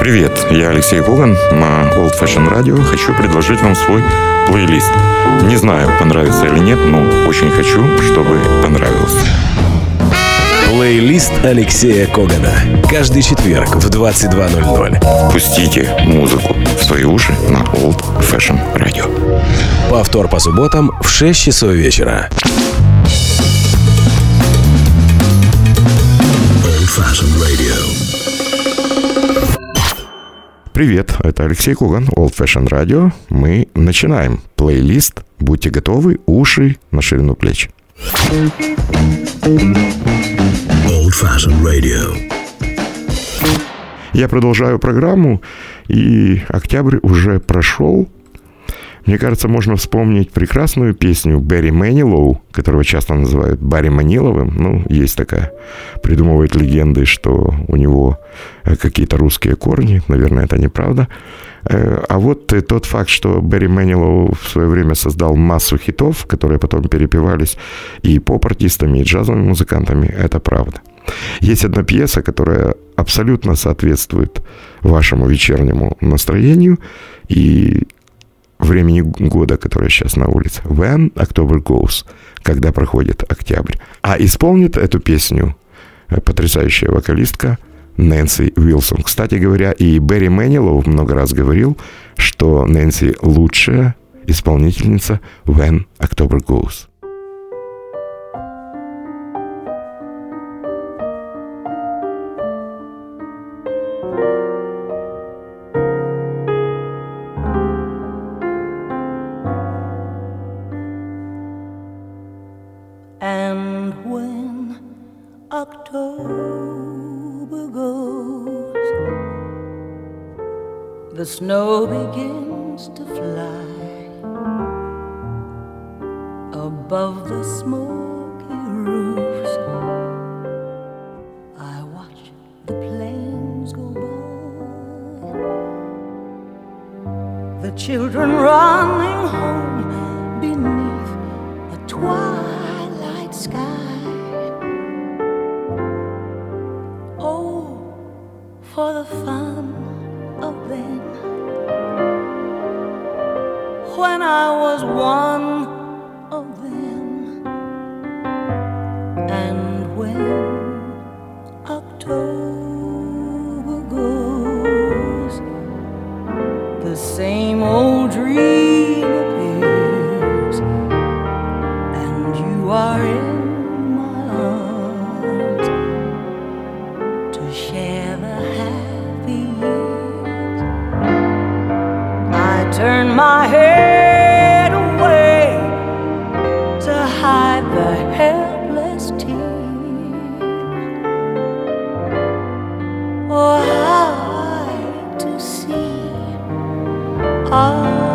Привет, я Алексей Коган. На Old Fashion Radio хочу предложить вам свой плейлист. Не знаю, понравится или нет, но очень хочу, чтобы понравился. Плейлист Алексея Когана. Каждый четверг в 22.00. Пустите музыку в свои уши на Old Fashion Radio. Повтор по субботам в 6 часов вечера. Old Fashion Radio. Привет, это Алексей Куган, Old Fashion Radio. Мы начинаем плейлист. Будьте готовы, уши на ширину плеч. Old Fashion Radio. Я продолжаю программу, и октябрь уже прошел, мне кажется, можно вспомнить прекрасную песню Берри Мэнилоу, которого часто называют Барри Маниловым. Ну, есть такая, придумывают легенды, что у него э, какие-то русские корни. Наверное, это неправда. Э, а вот тот факт, что Берри Мэнилоу в свое время создал массу хитов, которые потом перепевались и поп-артистами, и джазовыми музыкантами, это правда. Есть одна пьеса, которая абсолютно соответствует вашему вечернему настроению, и времени года, которое сейчас на улице. When October Goes, когда проходит октябрь. А исполнит эту песню э, потрясающая вокалистка Нэнси Уилсон. Кстати говоря, и Берри Мэнилоу много раз говорил, что Нэнси лучшая исполнительница When October Goes. all.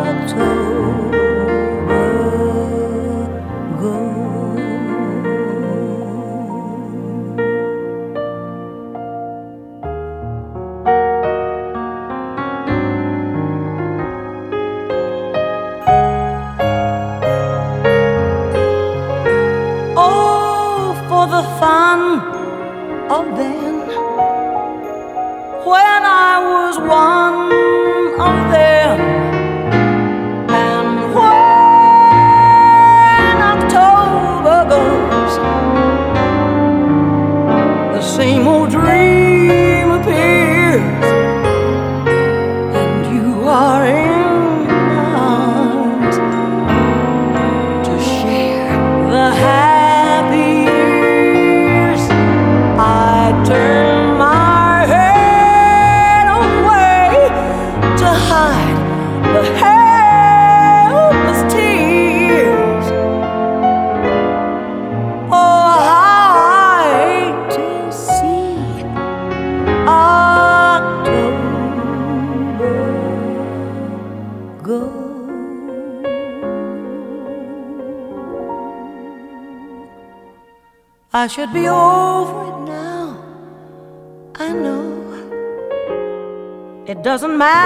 Doesn't matter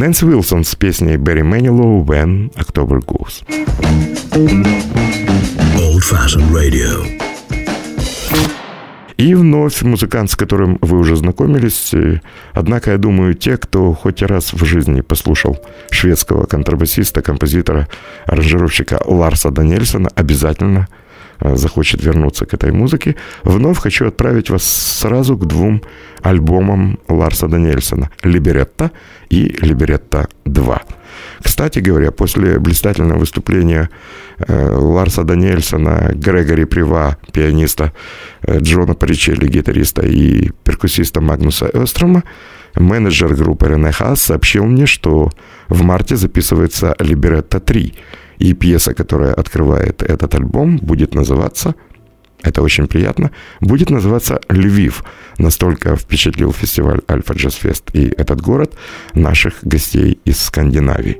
Нэнси Уилсон с песней Берри Manilow «When October Goes». Old Fashioned Radio. И вновь музыкант, с которым вы уже знакомились. Э, однако, я думаю, те, кто хоть раз в жизни послушал шведского контрабасиста, композитора, аранжировщика Ларса Даниэльсона, обязательно захочет вернуться к этой музыке. Вновь хочу отправить вас сразу к двум альбомам Ларса Даниэльсона «Либеретта» и «Либеретта 2». Кстати говоря, после блистательного выступления э, Ларса Даниэльсона, Грегори Прива, пианиста, э, Джона Паричелли, гитариста и перкуссиста Магнуса Эстрома, менеджер группы Рене Хас сообщил мне, что в марте записывается «Либеретто 3», и пьеса, которая открывает этот альбом, будет называться это очень приятно, будет называться «Львив». Настолько впечатлил фестиваль «Альфа Джаз Фест» и этот город наших гостей из Скандинавии.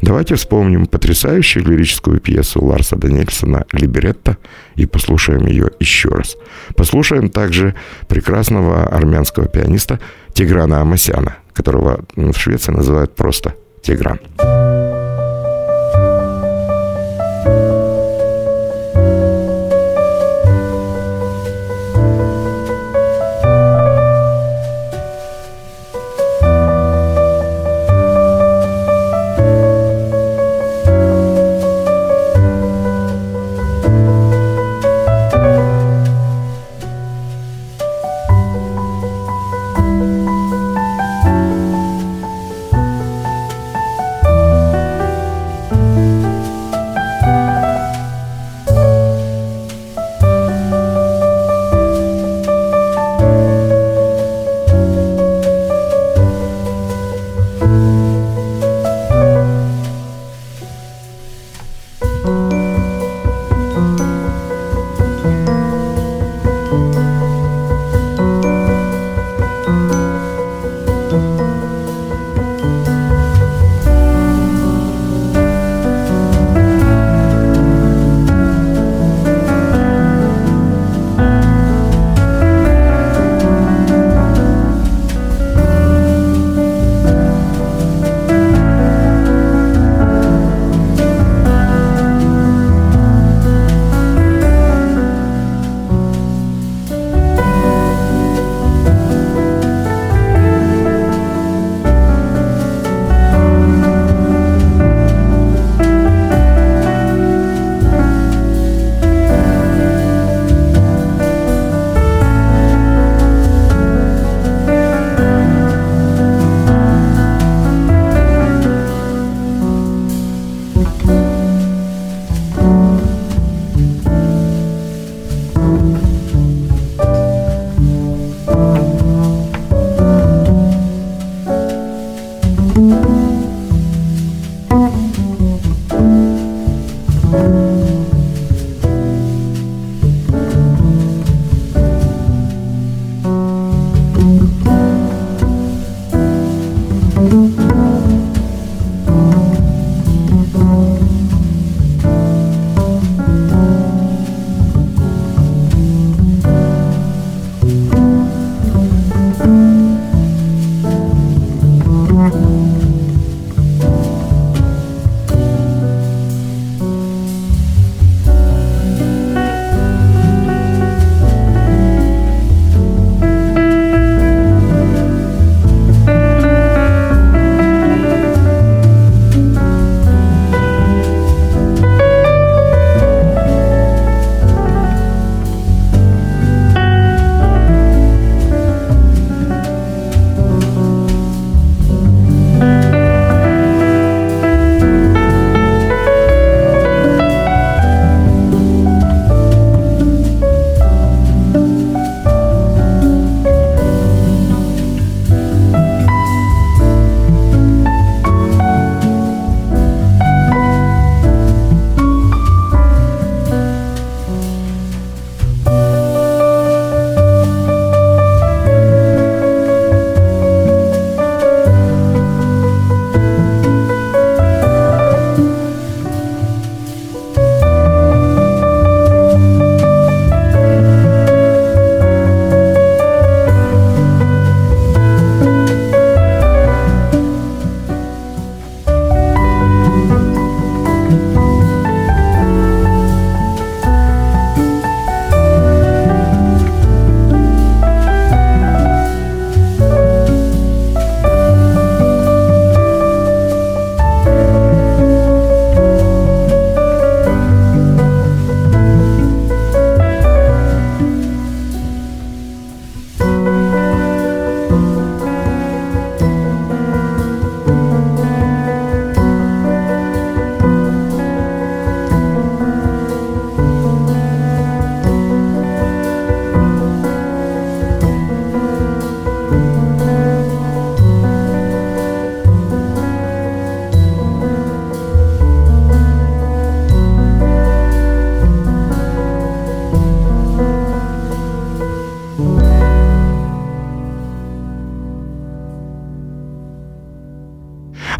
Давайте вспомним потрясающую лирическую пьесу Ларса Даниэльсона «Либеретта» и послушаем ее еще раз. Послушаем также прекрасного армянского пианиста Тиграна Амасяна, которого в Швеции называют просто Тигран.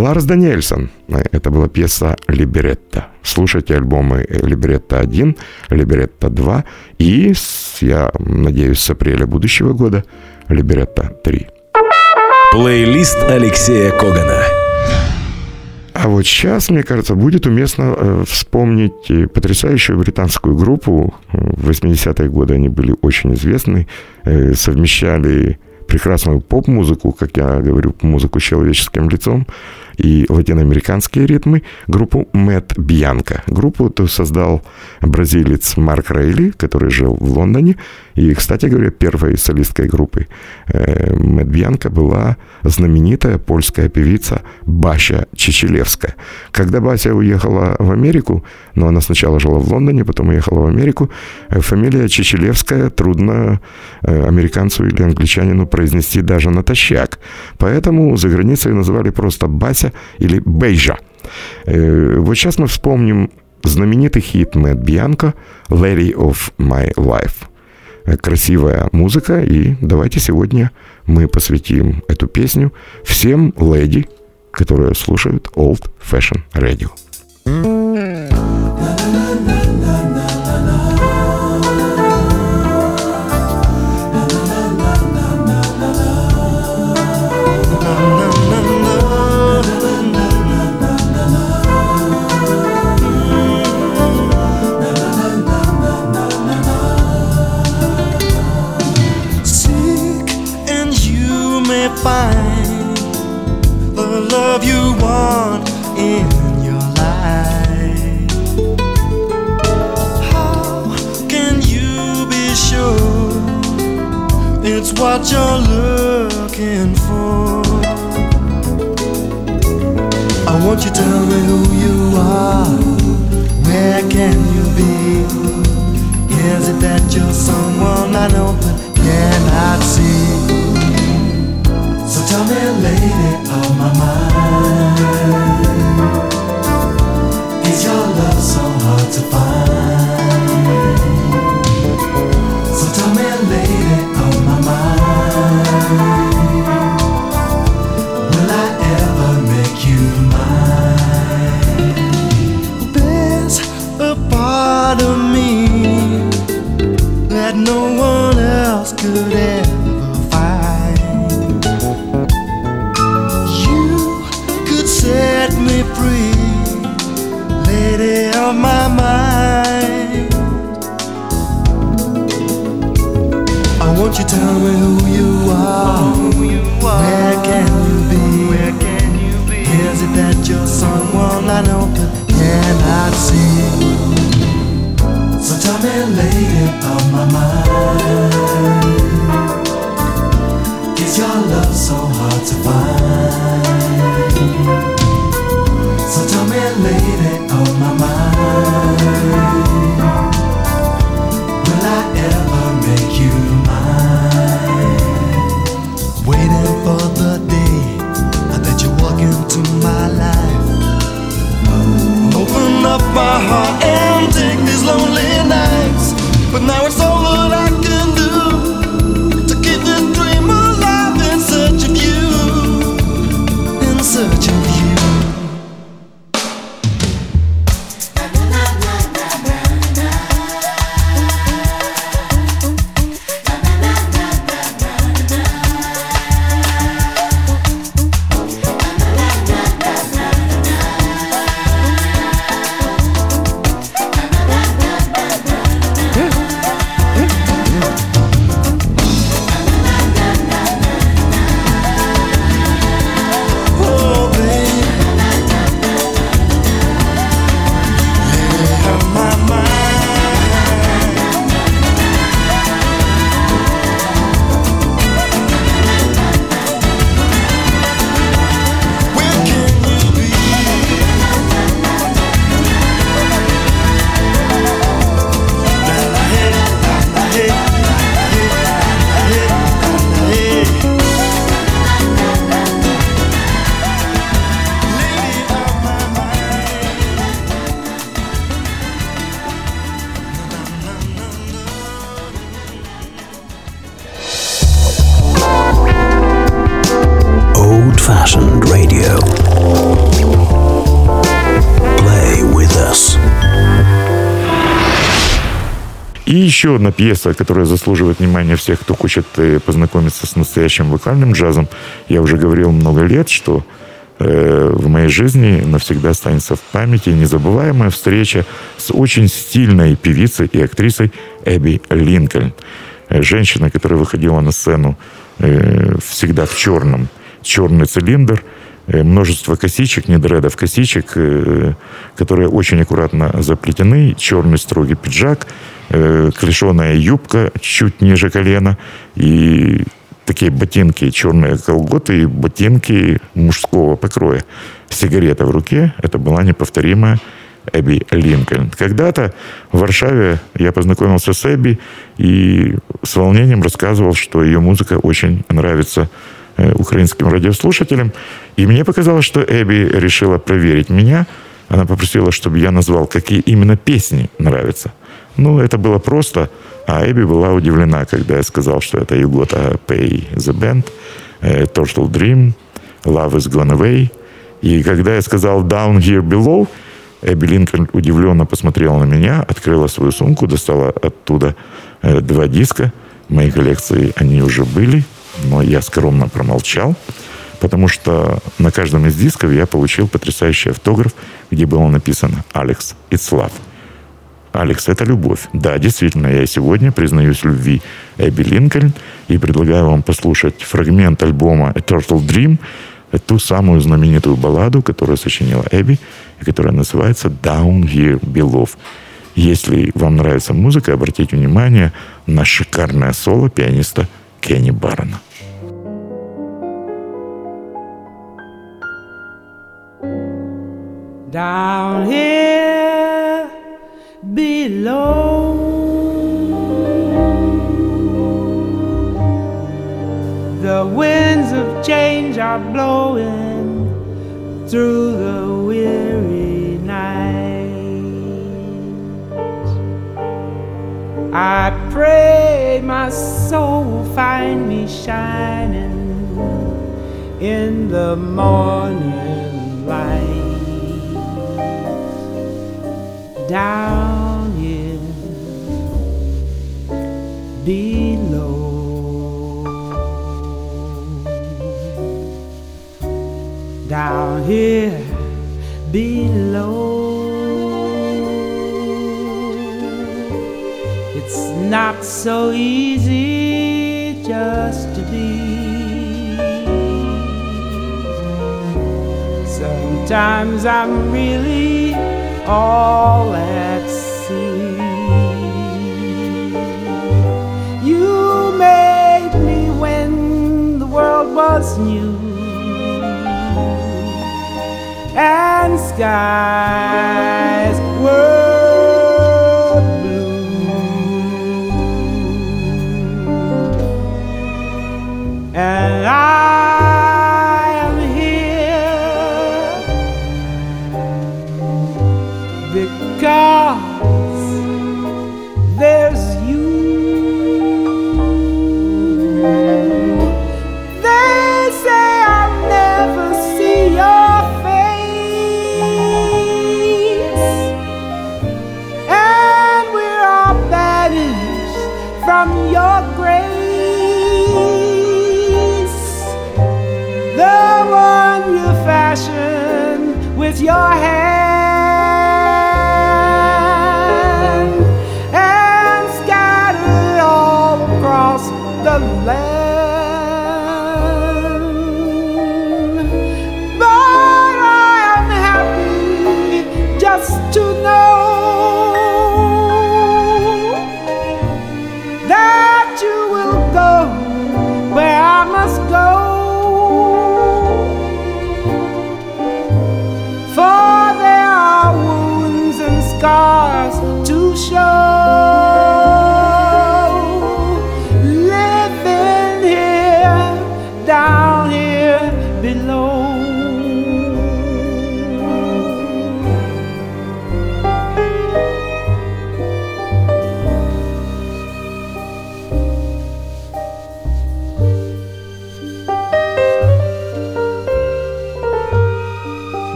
Ларс Даниэльсон. Это была пьеса «Либеретта». Слушайте альбомы «Либеретта-1», «Либеретта-2» и, я надеюсь, с апреля будущего года «Либеретта-3». Плейлист Алексея Когана. А вот сейчас, мне кажется, будет уместно э, вспомнить потрясающую британскую группу. В 80-е годы они были очень известны, э, совмещали прекрасную поп-музыку, как я говорю, музыку с человеческим лицом, и латиноамериканские ритмы, группу Мэтт Бьянка. Группу создал бразилец Марк Рейли, который жил в Лондоне. И, кстати говоря, первой солисткой группы э, Мэтт Бьянка была знаменитая польская певица Бася Чечелевская. Когда Бася уехала в Америку, но она сначала жила в Лондоне, потом уехала в Америку, э, фамилия Чечелевская трудно э, американцу или англичанину произнести даже натощак. Поэтому за границей называли просто Бася или Бейжа. Э, вот сейчас мы вспомним знаменитый хит Мэтт Бьянко «Lady of My Life». Красивая музыка, и давайте сегодня мы посвятим эту песню всем леди, которые слушают Old Fashion Radio. what еще одна пьеса, которая заслуживает внимания всех, кто хочет э, познакомиться с настоящим вокальным джазом. Я уже говорил много лет, что э, в моей жизни навсегда останется в памяти незабываемая встреча с очень стильной певицей и актрисой Эбби Линкольн. Э, женщина, которая выходила на сцену всегда в черном, черный цилиндр – множество косичек, не дредов, косичек, которые очень аккуратно заплетены, черный строгий пиджак, э, клешеная юбка чуть ниже колена и такие ботинки, черные колготы и ботинки мужского покроя. Сигарета в руке. Это была неповторимая Эбби Линкольн. Когда-то в Варшаве я познакомился с Эбби и с волнением рассказывал, что ее музыка очень нравится Э, украинским радиослушателям. И мне показалось, что Эбби решила проверить меня. Она попросила, чтобы я назвал, какие именно песни нравятся. Ну, это было просто. А Эбби была удивлена, когда я сказал, что это You Gotta Pay the Band, э, Turtle Dream, Love is Gone Away. И когда я сказал Down Here Below, Эбби Линкольн удивленно посмотрела на меня, открыла свою сумку, достала оттуда э, два диска. В моей коллекции они уже были – но я скромно промолчал, потому что на каждом из дисков я получил потрясающий автограф, где было написано «Алекс, it's love». Алекс, это любовь. Да, действительно, я сегодня признаюсь в любви Эбби Линкольн и предлагаю вам послушать фрагмент альбома A Turtle Dream, ту самую знаменитую балладу, которую сочинила Эбби, и которая называется Down Here Below. Если вам нравится музыка, обратите внимание на шикарное соло пианиста Кенни Баррена. Down here below, the winds of change are blowing through the weary night. I pray my soul will find me shining in the morning light. Down here below. Down here below. It's not so easy just to be. Sometimes I'm really all at sea. You made me when the world was new and skies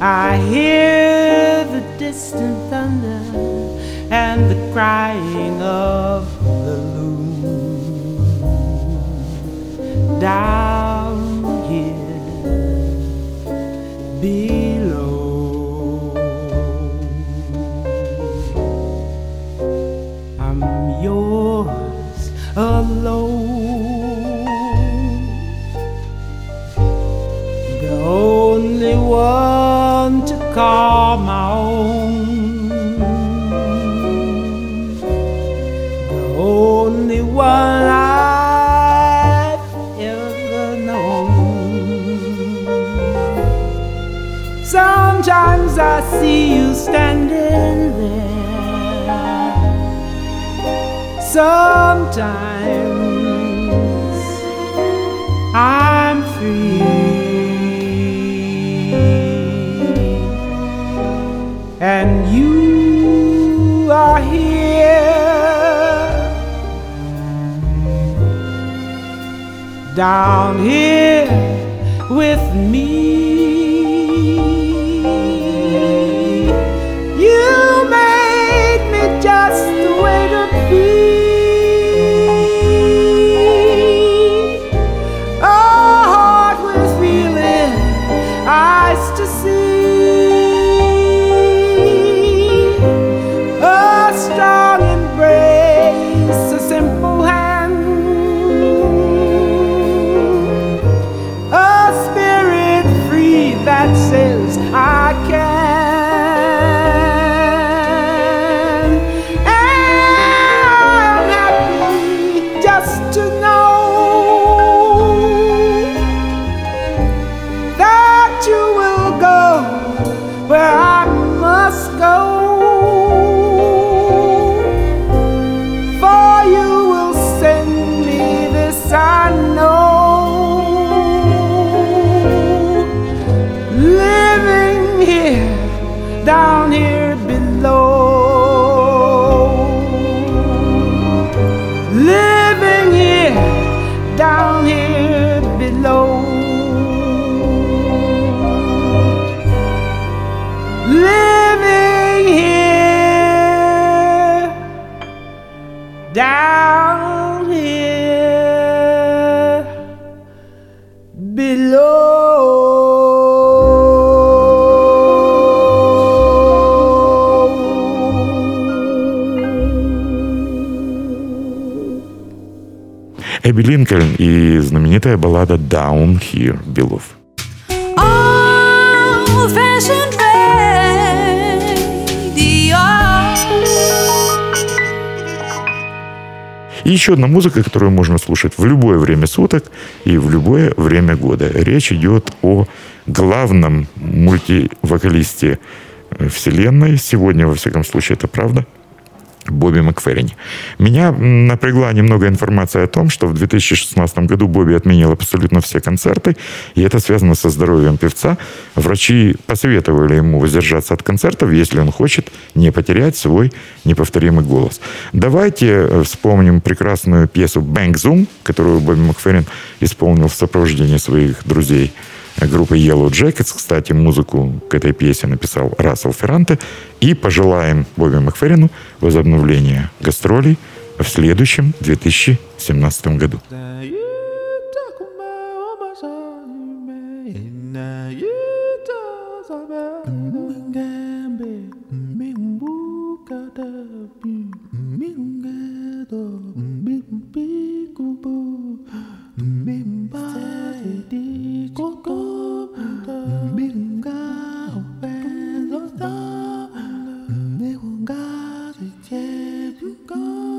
I hear the distant thunder and the crying of the loon down here below. I'm yours alone. The only one call my own. The only one I've ever known. Sometimes I see you standing there. Sometimes I'm free. Down here with me. You made me just Эбби Линкольн и знаменитая баллада «Down Here Below». Old-fashioned. И еще одна музыка, которую можно слушать в любое время суток и в любое время года. Речь идет о главном мультивокалисте э, вселенной. Сегодня, во всяком случае, это правда. Бобби Макферрини. Меня напрягла немного информация о том, что в 2016 году Бобби отменил абсолютно все концерты, и это связано со здоровьем певца. Врачи посоветовали ему воздержаться от концертов, если он хочет не потерять свой неповторимый голос. Давайте э, вспомним прекрасную пьесу «Bang Zoom», которую Бобби Макферрин исполнил в сопровождении своих друзей группы Yellow Jackets. Кстати, музыку к этой пьесе написал Рассел Ферранте. И пожелаем Бобби Макферрину возобновления гастролей в следующем 2017 году. Go.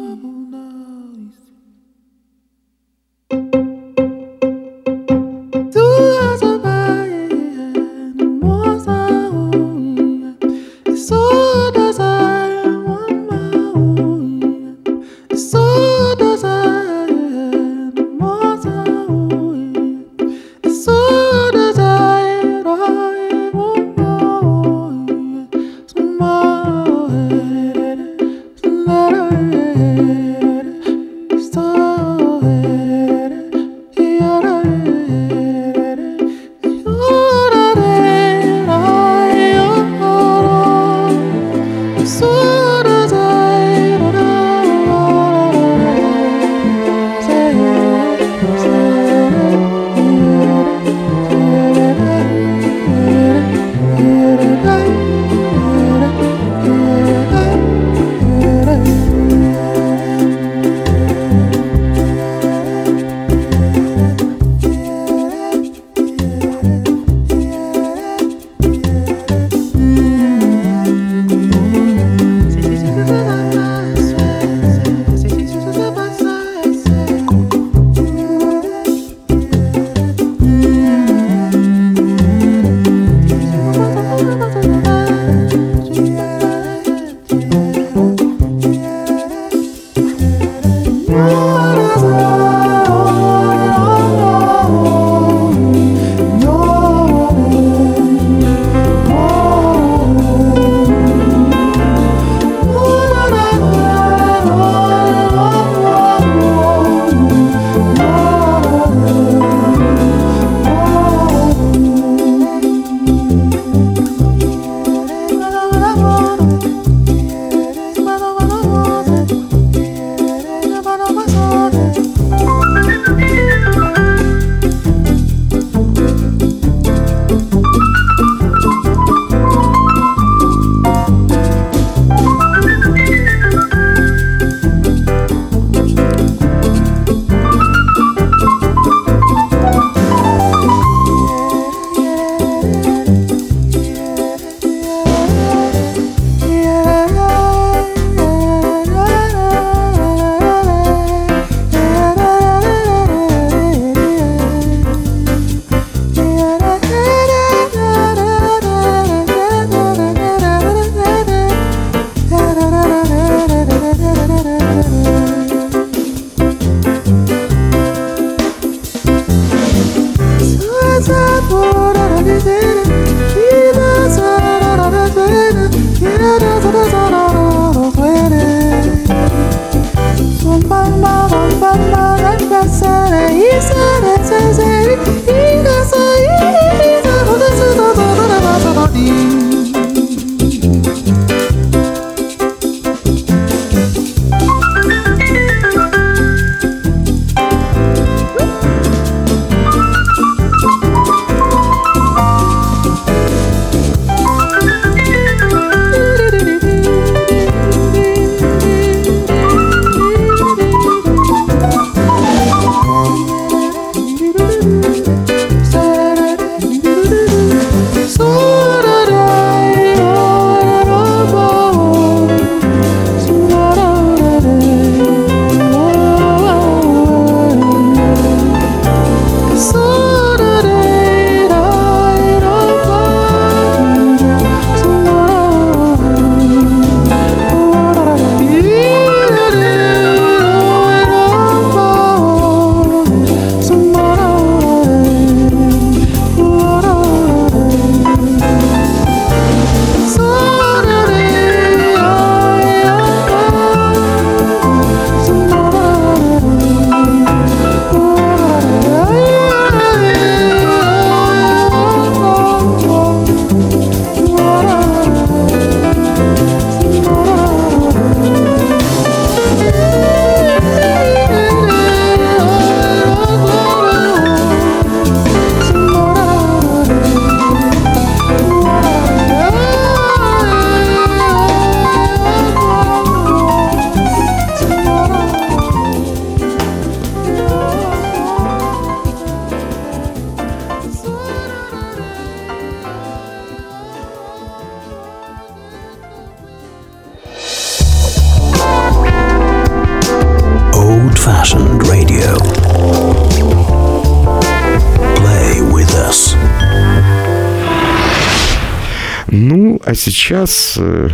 Сейчас, э,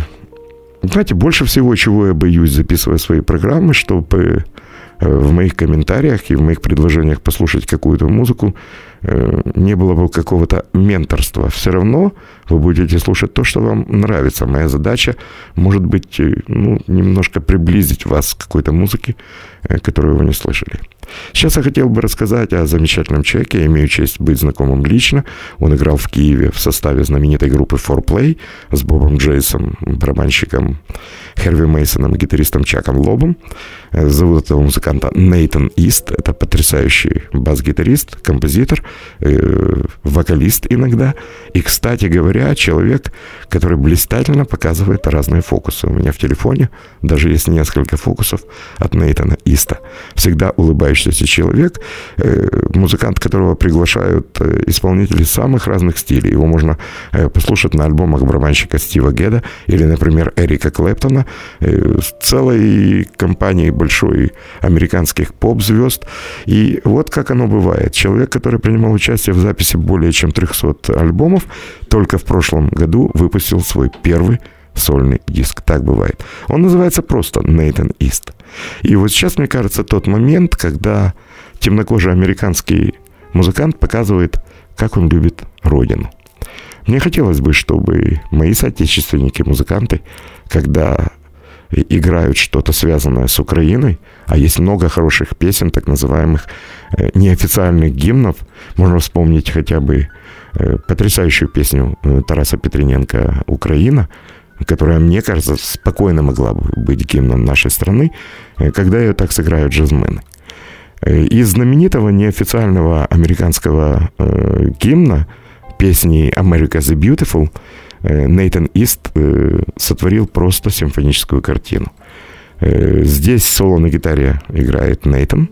знаете, больше всего, чего я боюсь, записывая свои программы, чтобы э, в моих комментариях и в моих предложениях послушать какую-то музыку э, не было бы какого-то менторства. Все равно вы будете слушать то, что вам нравится. Моя задача, может быть, ну, немножко приблизить вас к какой-то музыке, которую вы не слышали. Сейчас я хотел бы рассказать о замечательном человеке. Я имею честь быть знакомым лично. Он играл в Киеве в составе знаменитой группы 4Play с Бобом Джейсом, барабанщиком Херви Мейсоном, гитаристом Чаком Лобом. Зовут этого музыканта Нейтан Ист. Это потрясающий бас-гитарист, композитор, э, вокалист иногда. И, кстати говоря, человек, который блистательно показывает разные фокусы. У меня в телефоне даже есть несколько фокусов от Нейтана Иста. Всегда улыбающийся человек, э, музыкант, которого приглашают исполнители самых разных стилей. Его можно послушать на альбомах барабанщика Стива Геда или, например, Эрика Клэптона, целой компании большой американских поп-звезд. И вот как оно бывает. Человек, который принимал участие в записи более чем 300 альбомов, только в прошлом году выпустил свой первый сольный диск. Так бывает. Он называется просто Нейтан Ист. И вот сейчас, мне кажется, тот момент, когда темнокожий американский музыкант показывает, как он любит родину. Мне хотелось бы, чтобы мои соотечественники, музыканты, когда играют что-то связанное с Украиной, а есть много хороших песен, так называемых э, неофициальных гимнов. Можно вспомнить хотя бы э, потрясающую песню э, Тараса Петрененко «Украина», которая, мне кажется, спокойно могла бы быть гимном нашей страны, когда ее так сыграют джазмены. Из знаменитого неофициального американского гимна песни «America the Beautiful» Э, Ист э, сотворил просто симфоническую картину. Э, здесь соло на гитаре играет Нейтан,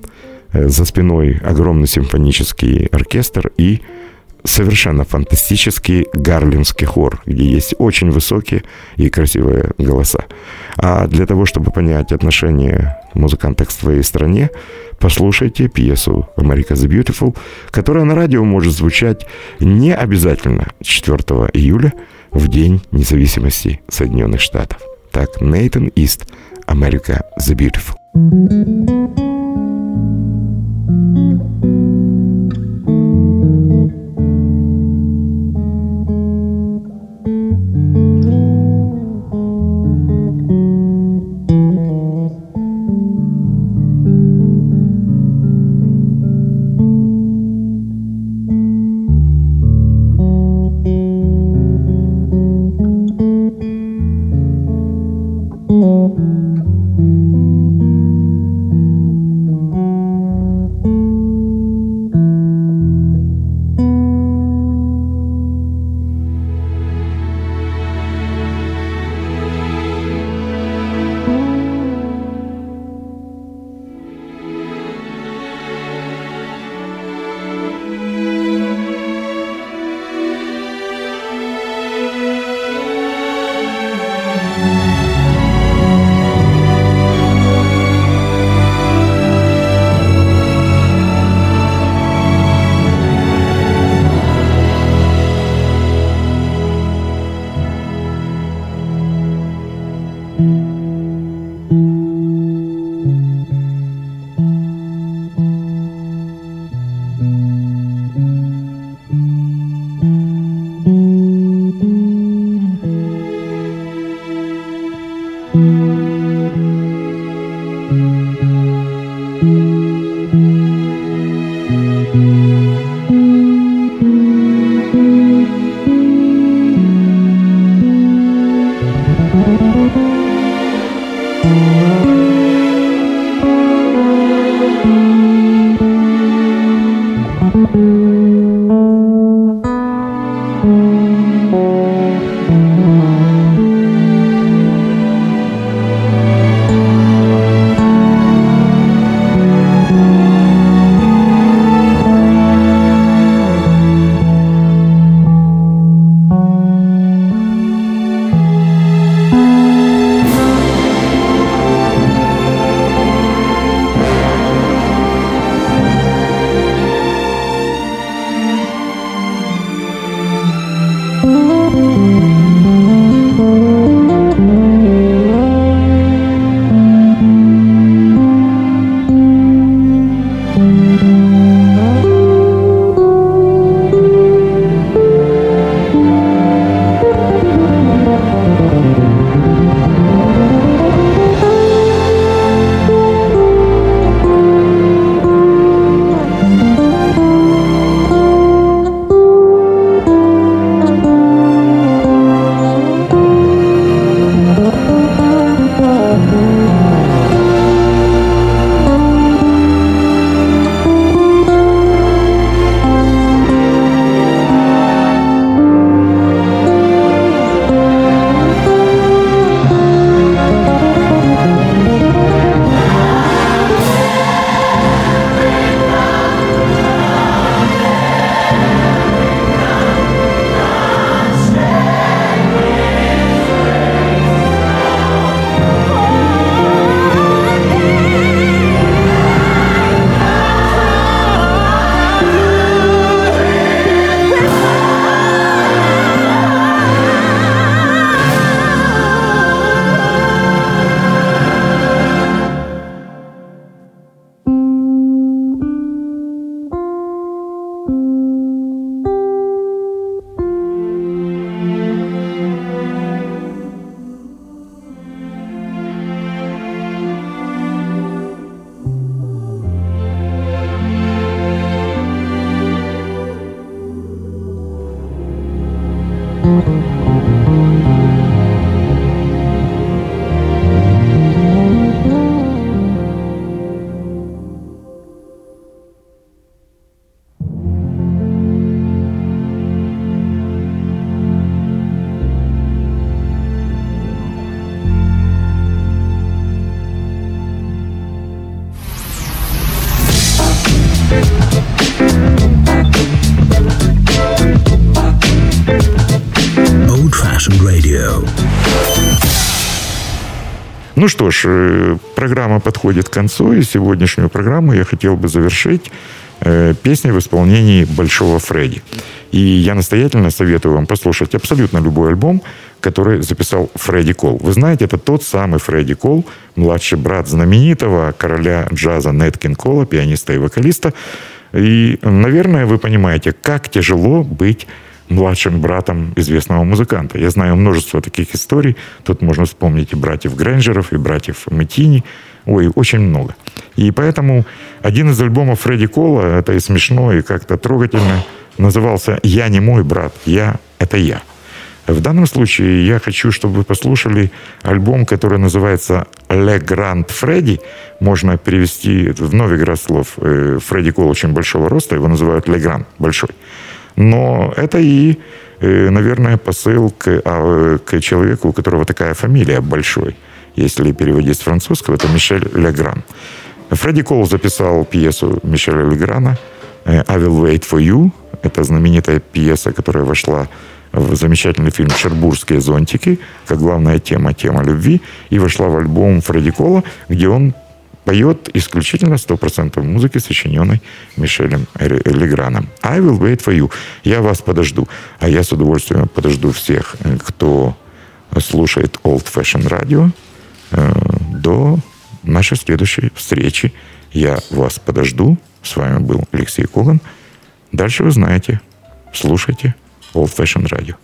за спиной огромный симфонический оркестр и совершенно фантастический гарлемский хор, где есть очень высокие и красивые голоса. А для того, чтобы понять отношение музыканта к своей стране, послушайте пьесу «America the Beautiful», которая на радио может звучать не обязательно 4 июля, в День независимости Соединенных Штатов. Так, Нейтан Ист, America the Beautiful. Ну что ж, э, программа подходит к концу, и сегодняшнюю программу я хотел бы завершить э, песней в исполнении Большого Фредди. И я настоятельно советую вам послушать абсолютно любой альбом, который записал Фредди Кол. Вы знаете, это тот самый Фредди Кол, младший брат знаменитого короля джаза Неткин Кола, пианиста и вокалиста. И, наверное, вы понимаете, как тяжело быть младшим братом известного музыканта. Я знаю множество таких историй. Тут можно вспомнить и братьев Грэнджеров, и братьев Мэтини. Ой, очень много. И поэтому один из альбомов Фредди Кола, это и смешно, и как-то трогательно, назывался «Я не мой брат, я — это я». В данном случае я хочу, чтобы вы послушали альбом, который называется «Le Grand Freddy». Можно перевести в Новиград слов. Э, Фредди Кол очень большого роста, его называют «Le Grand» — большой. Но это и, э, наверное, посыл к, а, к человеку, у которого такая фамилия большой. Если переводить с французского, это Мишель Легран. Фредди Кол записал пьесу Мишеля Леграна э, «I will wait for you». Это знаменитая пьеса, которая вошла в замечательный фильм «Шербургские зонтики», как главная тема, тема любви, и вошла в альбом Фредди Кола, где он поет исключительно 100% музыки, сочиненной Мишелем Леграном. I will wait for you. Я вас подожду. А я с удовольствием подожду всех, э, кто слушает Old Fashion Radio э, до нашей следующей встречи. Я вас подожду. С вами был Алексей Коган. Дальше вы знаете. Слушайте Old Fashion Radio.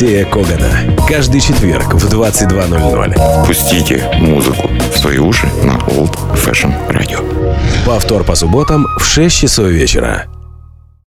Алексея Когана. Каждый четверг в 22.00. Пустите музыку в свои уши на Old Fashion Radio. Повтор по субботам в 6 часов вечера.